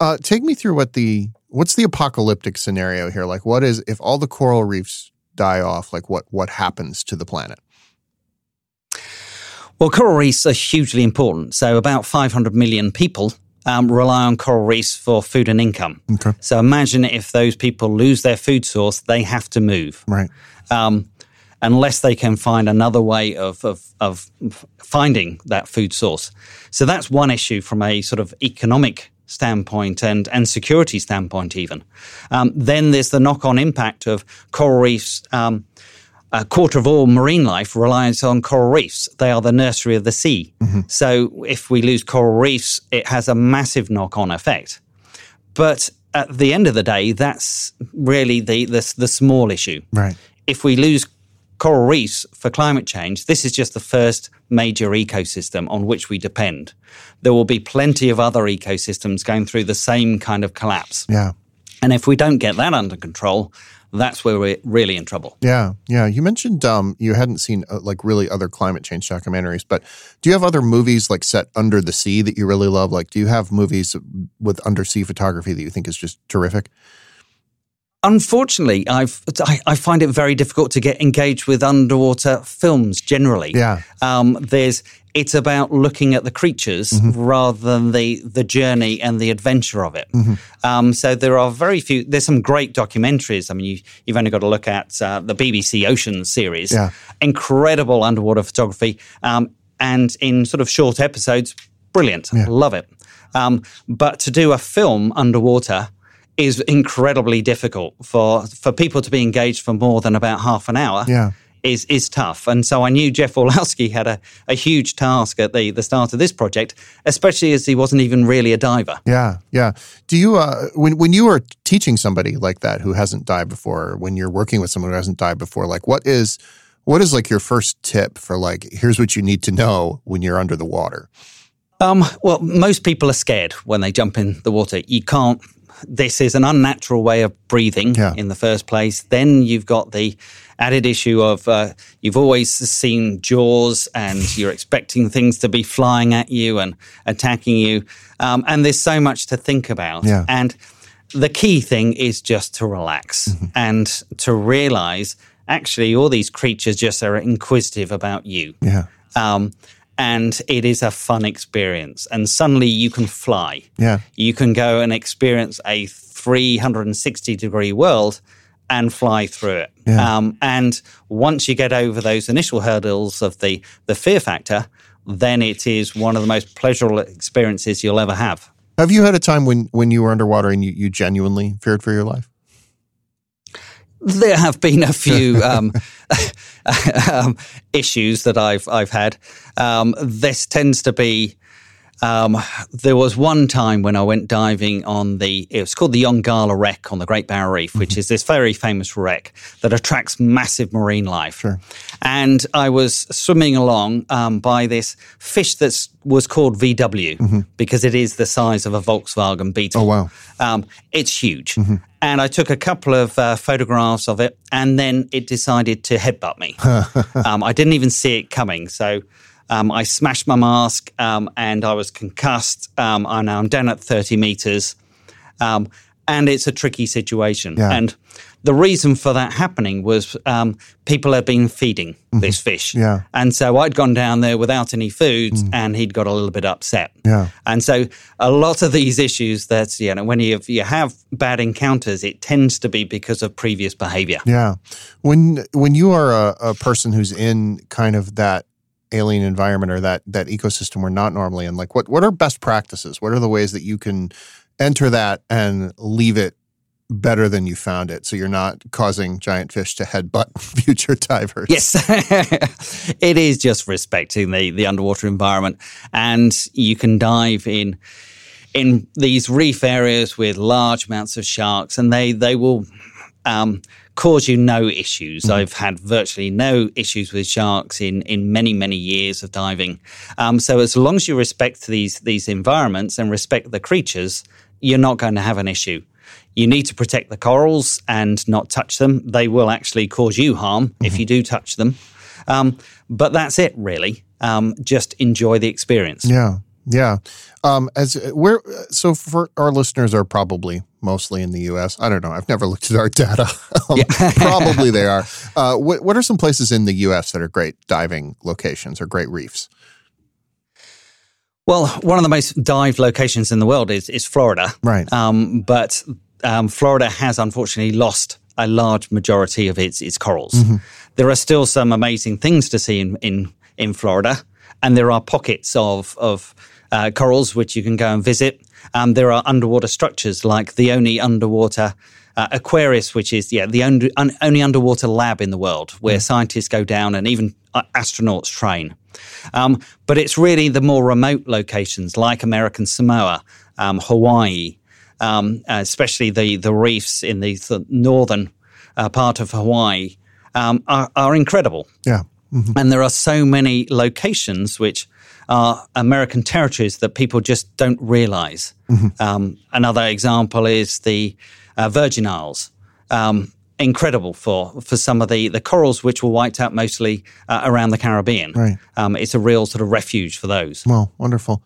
Uh, take me through what the what's the apocalyptic scenario here? Like, what is if all the coral reefs die off? Like, what what happens to the planet? Well, coral reefs are hugely important. So, about 500 million people um, rely on coral reefs for food and income. Okay. So, imagine if those people lose their food source, they have to move. Right. Um, unless they can find another way of, of, of finding that food source. So, that's one issue from a sort of economic standpoint and, and security standpoint, even. Um, then there's the knock on impact of coral reefs. Um, a quarter of all marine life relies on coral reefs. They are the nursery of the sea. Mm-hmm. So if we lose coral reefs, it has a massive knock on effect. But at the end of the day, that's really the, the, the small issue. Right. If we lose coral reefs for climate change, this is just the first major ecosystem on which we depend. There will be plenty of other ecosystems going through the same kind of collapse. Yeah. And if we don't get that under control, that's where we're really in trouble. Yeah, yeah. You mentioned um, you hadn't seen uh, like really other climate change documentaries, but do you have other movies like set under the sea that you really love? Like, do you have movies with undersea photography that you think is just terrific? Unfortunately, I've I, I, find it very difficult to get engaged with underwater films generally. Yeah, um, there's it's about looking at the creatures mm-hmm. rather than the the journey and the adventure of it. Mm-hmm. Um, so there are very few. There's some great documentaries. I mean, you, have only got to look at uh, the BBC Ocean series. Yeah. incredible underwater photography, um, and in sort of short episodes, brilliant. Yeah. Love it. Um, but to do a film underwater is incredibly difficult for for people to be engaged for more than about half an hour. Yeah. Is, is tough. And so I knew Jeff Orlowski had a, a huge task at the, the start of this project, especially as he wasn't even really a diver. Yeah, yeah. Do you, uh, when, when you are teaching somebody like that who hasn't dived before, when you're working with someone who hasn't dived before, like what is, what is like your first tip for like, here's what you need to know when you're under the water? Um, well, most people are scared when they jump in the water. You can't this is an unnatural way of breathing yeah. in the first place. Then you've got the added issue of uh, you've always seen jaws and you're expecting things to be flying at you and attacking you. Um, and there's so much to think about. Yeah. And the key thing is just to relax mm-hmm. and to realize actually all these creatures just are inquisitive about you. Yeah. Um, and it is a fun experience. And suddenly you can fly. Yeah. You can go and experience a 360 degree world and fly through it. Yeah. Um, and once you get over those initial hurdles of the, the fear factor, then it is one of the most pleasurable experiences you'll ever have. Have you had a time when, when you were underwater and you, you genuinely feared for your life? There have been a few um, um, issues that I've I've had. Um, this tends to be. Um, there was one time when I went diving on the, it was called the Yongala wreck on the Great Barrier Reef, which mm-hmm. is this very famous wreck that attracts massive marine life. Sure. And I was swimming along um, by this fish that was called VW mm-hmm. because it is the size of a Volkswagen Beetle. Oh, wow. Um, it's huge. Mm-hmm and I took a couple of uh, photographs of it, and then it decided to headbutt me. um, I didn't even see it coming, so um, I smashed my mask, um, and I was concussed. Um, I'm now down at 30 meters, um, and it's a tricky situation. Yeah. And the reason for that happening was um, people had been feeding mm-hmm. this fish. Yeah. And so I'd gone down there without any food mm. and he'd got a little bit upset. Yeah. And so a lot of these issues that, you know, when you have, you have bad encounters, it tends to be because of previous behavior. Yeah. When, when you are a, a person who's in kind of that alien environment or that, that ecosystem we're not normally in, like what, what are best practices? What are the ways that you can enter that and leave it better than you found it so you're not causing giant fish to headbutt future divers yes it is just respecting the the underwater environment and you can dive in in these reef areas with large amounts of sharks and they they will um, cause you no issues. Mm-hmm. I've had virtually no issues with sharks in, in many, many years of diving. Um, so as long as you respect these these environments and respect the creatures, you're not going to have an issue. You need to protect the corals and not touch them. They will actually cause you harm mm-hmm. if you do touch them. Um, but that's it, really. Um, just enjoy the experience. Yeah, yeah. Um, as where so for our listeners are probably mostly in the U.S. I don't know. I've never looked at our data. um, probably they are. Uh, what, what are some places in the U.S. that are great diving locations or great reefs? Well, one of the most dive locations in the world is is Florida. Right. Um, but um, Florida has unfortunately lost a large majority of its its corals. Mm-hmm. There are still some amazing things to see in in, in Florida, and there are pockets of of uh, corals which you can go and visit. Um, there are underwater structures like the only underwater uh, Aquarius, which is yeah the only, un, only underwater lab in the world where mm. scientists go down and even uh, astronauts train. Um, but it's really the more remote locations like American Samoa, um, Hawaii, um, especially the the reefs in the, the northern uh, part of Hawaii um, are, are incredible. Yeah. Mm-hmm. And there are so many locations which are American territories that people just don't realize. Mm-hmm. Um, another example is the uh, Virgin Isles. Um, incredible for for some of the the corals which were wiped out mostly uh, around the Caribbean. Right. Um, it's a real sort of refuge for those. Well, wonderful.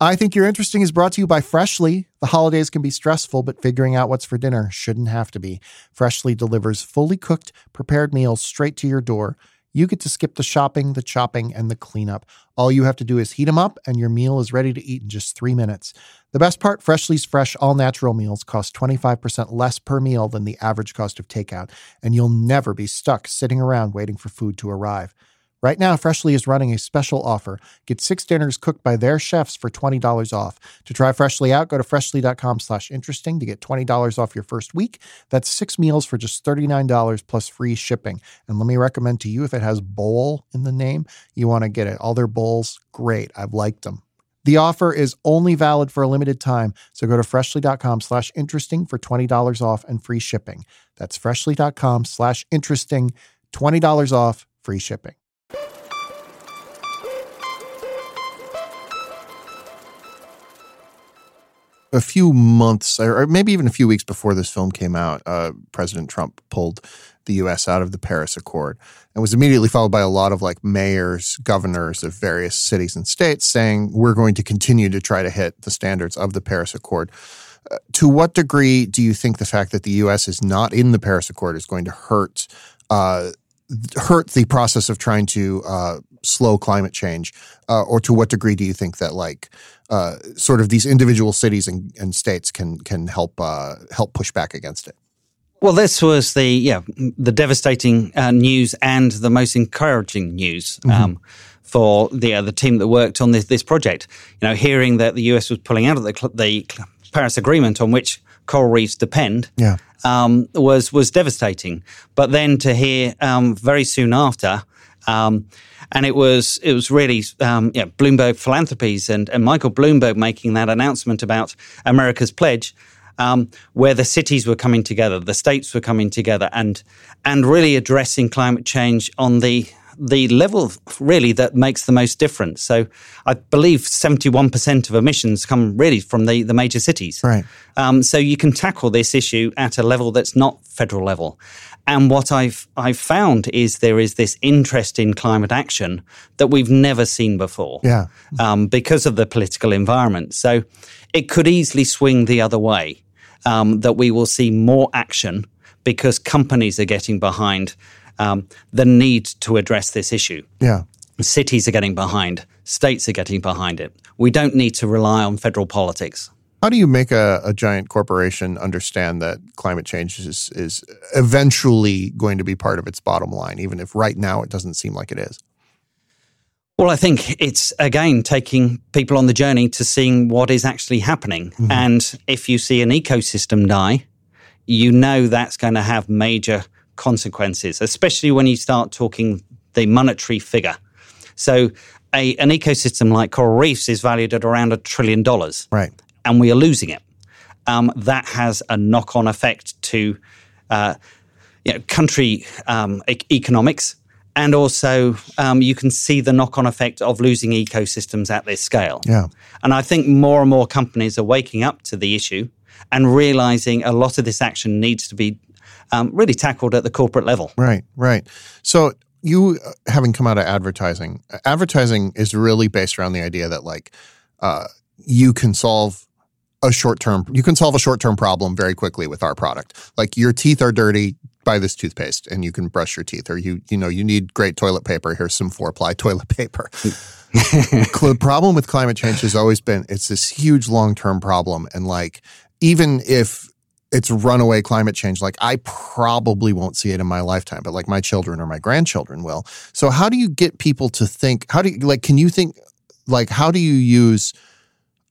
I think you're interesting is brought to you by Freshly. The holidays can be stressful, but figuring out what's for dinner shouldn't have to be. Freshly delivers fully cooked, prepared meals straight to your door. You get to skip the shopping, the chopping, and the cleanup. All you have to do is heat them up, and your meal is ready to eat in just three minutes. The best part Freshly's fresh, all natural meals cost 25% less per meal than the average cost of takeout, and you'll never be stuck sitting around waiting for food to arrive. Right now, Freshly is running a special offer. Get six dinners cooked by their chefs for $20 off. To try Freshly out, go to freshly.com slash interesting to get $20 off your first week. That's six meals for just $39 plus free shipping. And let me recommend to you, if it has bowl in the name, you want to get it. All their bowls, great. I've liked them. The offer is only valid for a limited time, so go to freshly.com slash interesting for $20 off and free shipping. That's freshly.com slash interesting, $20 off, free shipping. A few months, or maybe even a few weeks before this film came out, uh, President Trump pulled the U.S. out of the Paris Accord and was immediately followed by a lot of like mayors, governors of various cities and states saying, we're going to continue to try to hit the standards of the Paris Accord. Uh, to what degree do you think the fact that the U.S. is not in the Paris Accord is going to hurt uh, hurt the process of trying to uh, slow climate change, uh, or to what degree do you think that like uh, sort of these individual cities and, and states can can help uh, help push back against it? Well, this was the yeah the devastating uh, news and the most encouraging news. Mm-hmm. Um, for the uh, the team that worked on this, this project, you know, hearing that the US was pulling out of the, the Paris Agreement, on which coral reefs depend, yeah. um, was was devastating. But then to hear um, very soon after um, and it was it was really um, yeah, Bloomberg Philanthropies and, and Michael Bloomberg making that announcement about America's pledge, um, where the cities were coming together, the states were coming together, and and really addressing climate change on the the level really that makes the most difference. So I believe 71% of emissions come really from the, the major cities. Right. Um, so you can tackle this issue at a level that's not federal level. And what I've I've found is there is this interest in climate action that we've never seen before. Yeah. Um, because of the political environment. So it could easily swing the other way. Um, that we will see more action because companies are getting behind um, the need to address this issue. Yeah. Cities are getting behind, states are getting behind it. We don't need to rely on federal politics. How do you make a, a, giant corporation understand that climate change is, is eventually going to be part of its bottom line, even if right now it doesn't seem like it is? Well, I think it's again taking people on the journey to seeing what is actually happening. Mm-hmm. And if you see an ecosystem die, you know that's going to have major consequences, especially when you start talking the monetary figure. So, a, an ecosystem like coral reefs is valued at around a trillion dollars. Right and we are losing it. Um, that has a knock on effect to uh, you know, country um, e- economics. And also, um, you can see the knock on effect of losing ecosystems at this scale. Yeah. And I think more and more companies are waking up to the issue and realizing a lot of this action needs to be um, really tackled at the corporate level. Right, right. So, you uh, having come out of advertising, advertising is really based around the idea that, like, uh, you can solve a short term you can solve a short term problem very quickly with our product. Like your teeth are dirty, buy this toothpaste and you can brush your teeth or you you know you need great toilet paper here's some four ply toilet paper the problem with climate change has always been it's this huge long term problem and like even if it's runaway climate change. Like i probably won't see it in my lifetime but like my children or my grandchildren will. So how do you get people to think how do you like can you think like how do you use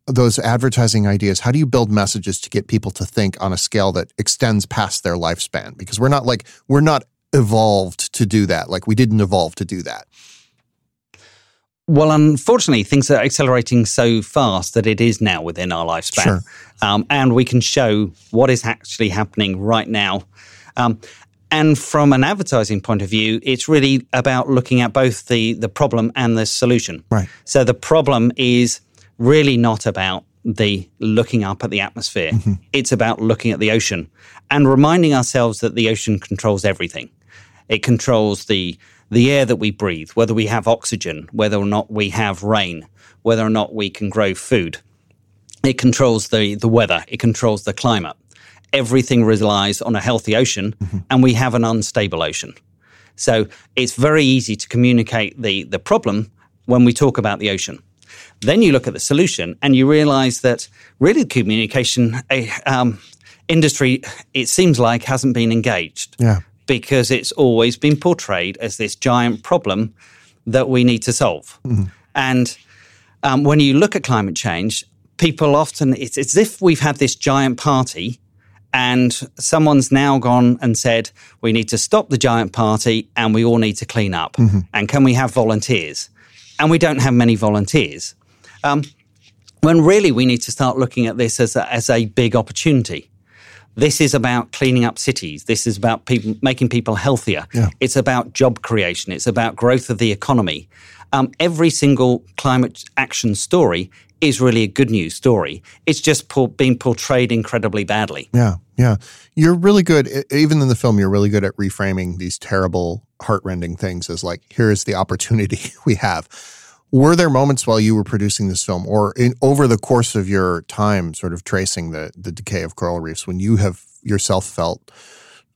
those advertising ideas? How do you build messages to get people to think on a scale that extends past their lifespan? Because we're not like we're not evolved to do that. Like we didn't evolve to do that well, unfortunately, things are accelerating so fast that it is now within our lifespan. Sure. Um, and we can show what is actually happening right now. Um, and from an advertising point of view, it's really about looking at both the, the problem and the solution. Right. So the problem is really not about the looking up at the atmosphere. Mm-hmm. It's about looking at the ocean and reminding ourselves that the ocean controls everything. It controls the the air that we breathe, whether we have oxygen, whether or not we have rain, whether or not we can grow food. It controls the, the weather, it controls the climate. Everything relies on a healthy ocean, mm-hmm. and we have an unstable ocean. So it's very easy to communicate the, the problem when we talk about the ocean. Then you look at the solution and you realize that really the communication eh, um, industry, it seems like, hasn't been engaged. Yeah because it's always been portrayed as this giant problem that we need to solve. Mm-hmm. And um, when you look at climate change, people often, it's, it's as if we've had this giant party and someone's now gone and said, we need to stop the giant party and we all need to clean up. Mm-hmm. And can we have volunteers? And we don't have many volunteers. Um, when really we need to start looking at this as a, as a big opportunity. This is about cleaning up cities. This is about people making people healthier. Yeah. It's about job creation. It's about growth of the economy. Um, every single climate action story is really a good news story. It's just por- being portrayed incredibly badly. Yeah, yeah. You're really good, even in the film, you're really good at reframing these terrible, heartrending things as like, here is the opportunity we have were there moments while you were producing this film or in, over the course of your time sort of tracing the, the decay of coral reefs when you have yourself felt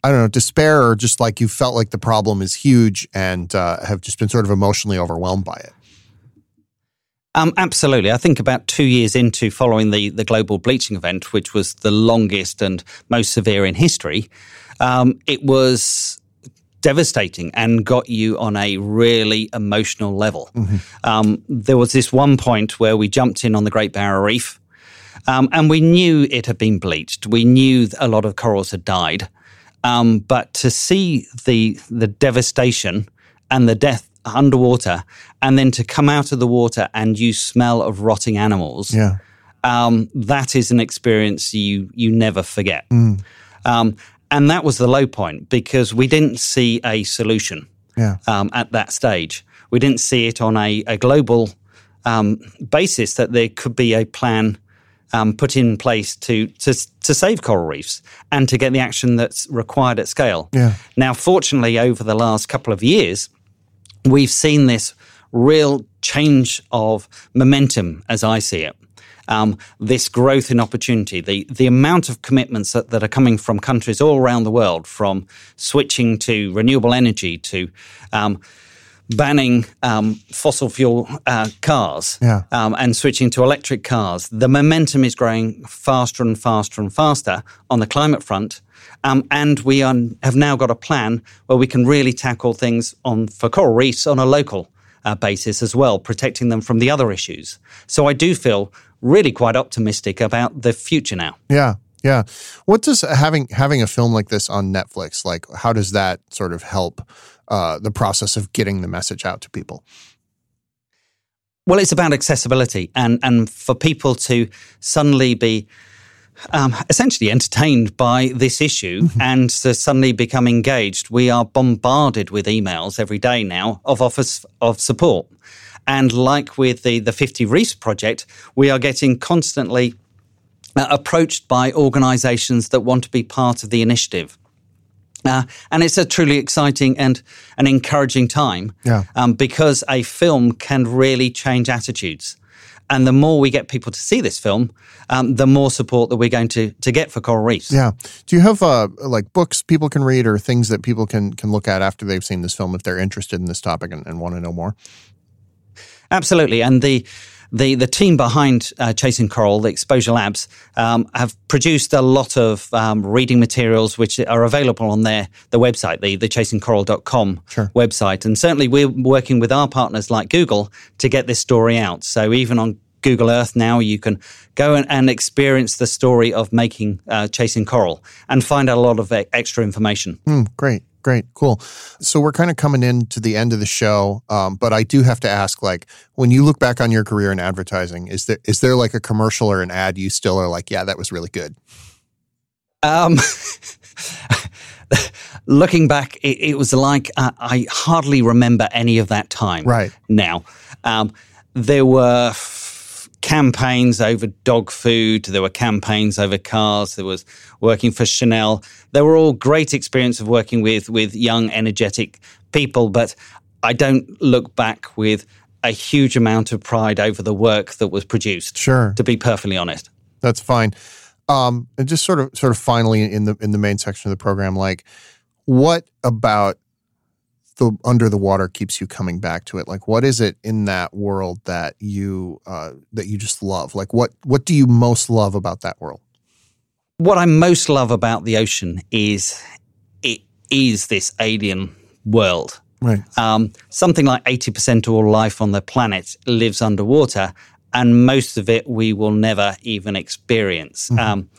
i don't know despair or just like you felt like the problem is huge and uh, have just been sort of emotionally overwhelmed by it um, absolutely. I think about two years into following the, the global bleaching event, which was the longest and most severe in history, um, it was devastating and got you on a really emotional level. Mm-hmm. Um, there was this one point where we jumped in on the Great Barrier Reef. Um, and we knew it had been bleached. We knew a lot of corals had died. Um, but to see the the devastation and the death underwater, and then to come out of the water and you smell of rotting animals, yeah. Um, that is an experience you you never forget. Mm. Um, and that was the low point because we didn't see a solution yeah. um, at that stage. We didn't see it on a, a global um, basis that there could be a plan um, put in place to, to to save coral reefs and to get the action that's required at scale. Yeah. Now, fortunately, over the last couple of years, we've seen this real change of momentum, as I see it um, this growth in opportunity, the, the amount of commitments that, that are coming from countries all around the world, from switching to renewable energy to um, banning um, fossil fuel uh, cars yeah. um, and switching to electric cars. The momentum is growing faster and faster and faster on the climate front. Um, and we are, have now got a plan where we can really tackle things on for coral reefs on a local uh, basis as well, protecting them from the other issues. So I do feel really quite optimistic about the future now. Yeah. Yeah. What does having having a film like this on Netflix like how does that sort of help uh, the process of getting the message out to people? Well, it's about accessibility and and for people to suddenly be um, essentially entertained by this issue mm-hmm. and to suddenly become engaged. We are bombarded with emails every day now of offers of support. And like with the, the 50 Reefs project, we are getting constantly uh, approached by organizations that want to be part of the initiative. Uh, and it's a truly exciting and an encouraging time yeah. um, because a film can really change attitudes. And the more we get people to see this film, um, the more support that we're going to to get for coral reefs. Yeah. Do you have uh, like books people can read or things that people can can look at after they've seen this film if they're interested in this topic and, and want to know more? Absolutely, and the the the team behind uh, Chasing Coral, the Exposure Labs, um, have produced a lot of um, reading materials which are available on their the website, the the chasingcoral.com Sure. website. And certainly, we're working with our partners like Google to get this story out. So even on Google Earth now, you can go and, and experience the story of making uh, Chasing Coral and find out a lot of extra information. Hmm, great, great, cool. So we're kind of coming in to the end of the show, um, but I do have to ask, like, when you look back on your career in advertising, is there is there like a commercial or an ad you still are like, yeah, that was really good? Um, looking back, it, it was like uh, I hardly remember any of that time. Right. now, um, there were f- campaigns over dog food. There were campaigns over cars. There was working for Chanel. They were all great experience of working with with young, energetic people. But I don't look back with a huge amount of pride over the work that was produced. Sure. To be perfectly honest. That's fine. Um, and just sort of, sort of finally in the in the main section of the program, like, what about the under the water keeps you coming back to it? Like, what is it in that world that you uh, that you just love? Like, what what do you most love about that world? what I most love about the ocean is it is this alien world. Right. Um, something like 80% of all life on the planet lives underwater, and most of it we will never even experience. Um,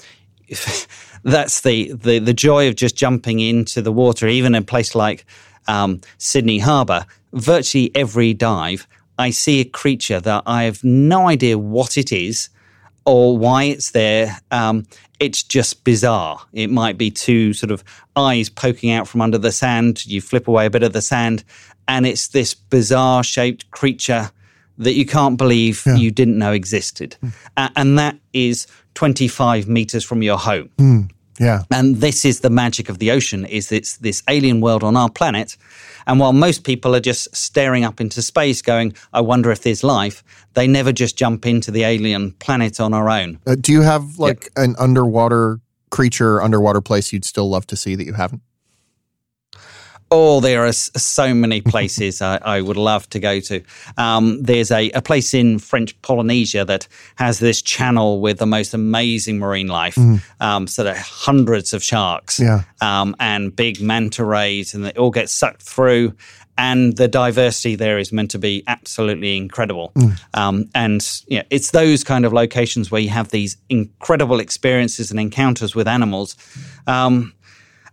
that's the, the, the joy of just jumping into the water, even in a place like um, Sydney Harbour. Virtually every dive, I see a creature that I have no idea what it is or why it's there. Um, it's just bizarre. It might be two sort of eyes poking out from under the sand. You flip away a bit of the sand, and it's this bizarre shaped creature that you can't believe you didn't know existed. A- and that is 25 meters from your home. Yeah. And this is the magic of the ocean is it's this alien world on our planet. And while most people are just staring up into space going, I wonder if there's life, they never just jump into the alien planet on our own. Uh, do you have like an underwater creature, underwater place you'd still love to see that you haven't? Oh, there are so many places I, I would love to go to. Um, there's a, a place in French Polynesia that has this channel with the most amazing marine life. Um, so there are hundreds of sharks Yeah. um, and big manta rays, and they all get sucked through. And the diversity there is meant to be absolutely incredible. Um, and yeah, it's those kind of locations where you have these incredible experiences and encounters with animals.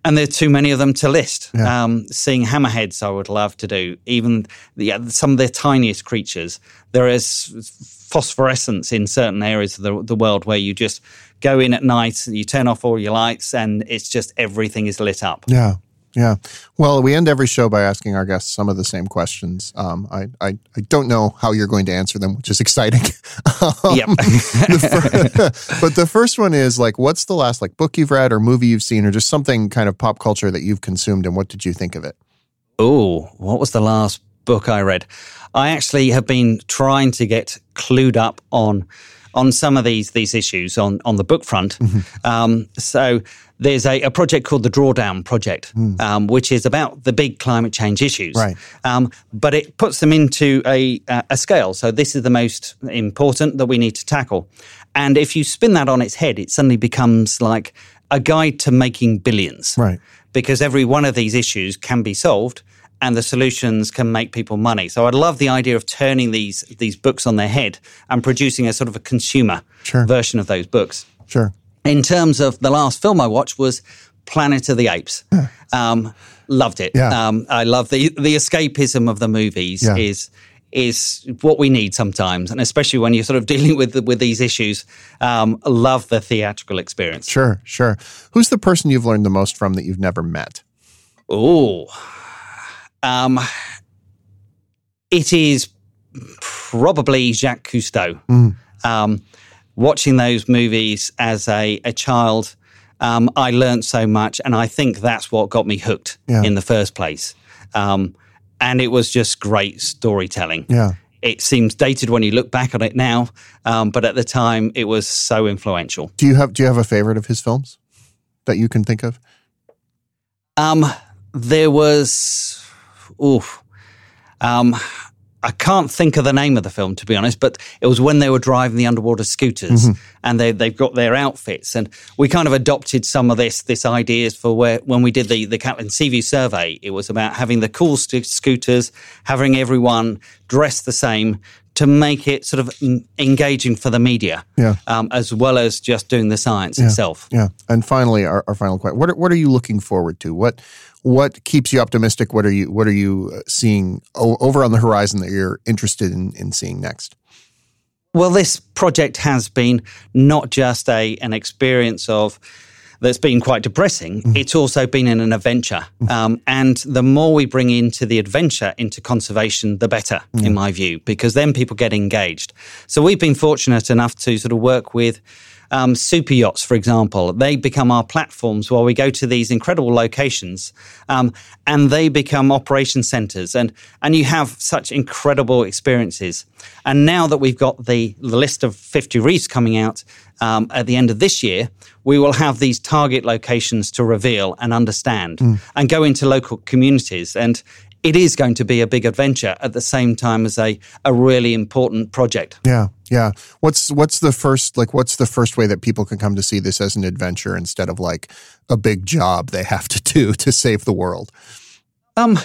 And there are too many of them to list. Um, seeing hammerheads, I would love to do. Even the, yeah, some of the tiniest creatures. There is phosphorescence in certain areas of the, the world where you just go in at night, you turn off all your lights, and it's just everything is lit up. Yeah. Yeah. Well, we end every show by asking our guests some of the same questions. Um, I, I, I don't know how you're going to answer them, which is exciting. Um, Yep. the fir- but the first one is like, what's the last like book you've read or movie you've seen or just something kind of pop culture that you've consumed and what did you think of it? Oh, what was the last book I read? I actually have been trying to get clued up on on some of these these issues on on the book front. Um, so there's a, a project called the Drawdown Project, um, which is about the big climate change issues. Right. Um, but it puts them into a a a scale. So this is the most important that we need to tackle. And if you spin that on its head, it suddenly becomes like a guide to making billions Right. because every one of these issues can be solved and the solutions can make people money. So I'd love the idea of turning these these books on their head and producing a sort of a consumer Sure. version of those books. Sure. In terms of the last film I watched was Planet of the Apes. Um, loved it. Yeah. Um, I love the the escapism of the movies Yeah. is is what we need sometimes, and especially when you're sort of dealing with with these issues. Um, love the theatrical experience. Sure. Sure. Who's the person you've learned the most from that you've never met? Oh, um, it is probably Jacques Cousteau. Um, watching those movies as a, a child, um, I learned so much, and I think that's what got me hooked Yeah. in the first place. Um, and it was just great storytelling. Yeah. it seems dated when you look back on it now, um, but at the time it was so influential. Do you have Do you have a favorite of his films that you can think of? Um, there was, oof, um, I can't think of the name of the film to be honest, but it was when they were driving the underwater scooters mm-hmm. and they they've got their outfits, and we kind of adopted some of this this ideas for where when we did the the Catlin Seaview survey, it was about having the cool st- scooters, having everyone dressed the same, to make it sort of engaging for the media, yeah. um, as well as just doing the science yeah. itself. Yeah. And finally, our, our final question: what are, what are you looking forward to? What what keeps you optimistic? What are you what are you uh, seeing over on the horizon that you're interested in in seeing next? Well, this project has been not just a an experience of that's been quite depressing, mm-hmm. it's also been an adventure. Mm-hmm. Um, and the more we bring into the adventure into conservation, the better, mm-hmm. in my view, because then people get engaged. So we've been fortunate enough to sort of work with um, super yachts, for example, they become our platforms while we go to these incredible locations, um, and they become operation centers, and and you have such incredible experiences. And now that we've got the, the list of 50 reefs coming out um, at the end of this year, we will have these target locations to reveal and understand, mm. and go into local communities. And it is going to be a big adventure at the same time as a, a really important project. Yeah, yeah. What's what's the first like what's the first way that people can come to see this as an adventure instead of like a big job they have to do to save the world? Um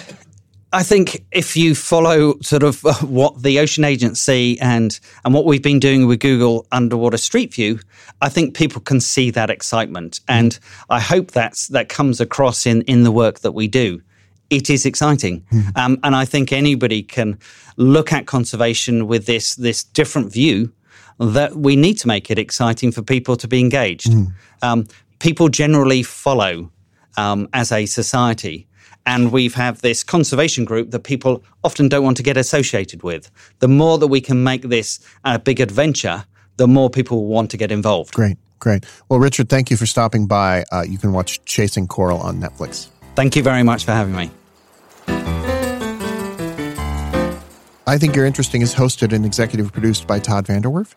I think if you follow sort of uh, what the Ocean Agency and and what we've been doing with Google Underwater Street View, I think people can see that excitement, and I hope that's that comes across in in the work that we do it is exciting. Mm. Um, and I think anybody can look at conservation with this, this different view that we need to make it exciting for people to be engaged. Mm. Um, people generally follow um, as a society. And we've have this conservation group that people often don't want to get associated with. The more that we can make this a big adventure, the more people want to get involved. Great, great. Well, Richard, thank you for stopping by. Uh, you can watch Chasing Coral on Netflix. Thank you very much for having me. I Think You're Interesting is hosted and executive produced by Todd VanDerWerff.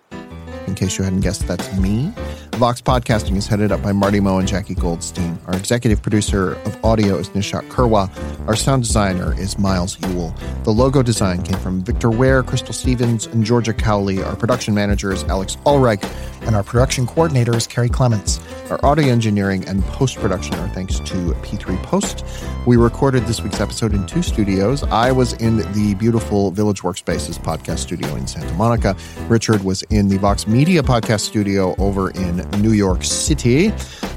In case you hadn't guessed, that's me. Vox Podcasting is headed up by Marty Moe and Jackie Goldstein. Our executive producer of audio is Nishat Kurwa. Our sound designer is Miles Ewell. The logo design came from Victor Ware, Crystal Stevens, and Georgia Cowley. Our production manager is Alex Ulreich, and our production coordinator is Carrie Clements. Our audio engineering and post production are thanks to P3 Post. We recorded this week's episode in two studios. I was in the beautiful Village Workspaces podcast studio in Santa Monica. Richard was in the Vox Media podcast studio over in New York City.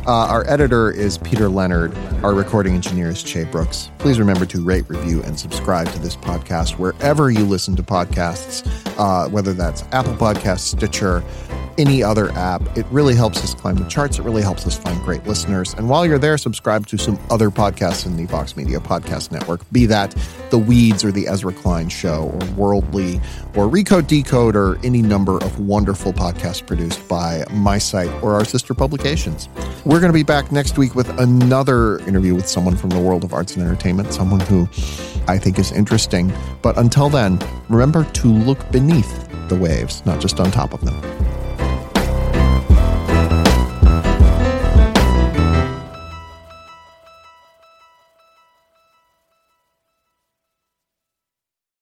Uh, our editor is Peter Leonard. Our recording engineer is Che Brooks. Please remember to rate, review, and subscribe to this podcast wherever you listen to podcasts, uh, whether that's Apple Podcasts, Stitcher, any other app. It really helps us climb the charts. It really helps us find great listeners. And while you're there, subscribe to some other podcasts in the Vox Media Podcast Network, be that The Weeds or The Ezra Klein Show or Worldly or Recode Decode or any number of wonderful podcasts produced by my site or our sister publications. We're going to be back next week with another interview with someone from the world of arts and entertainment, someone who I think is interesting. But until then, remember to look beneath the waves, not just on top of them.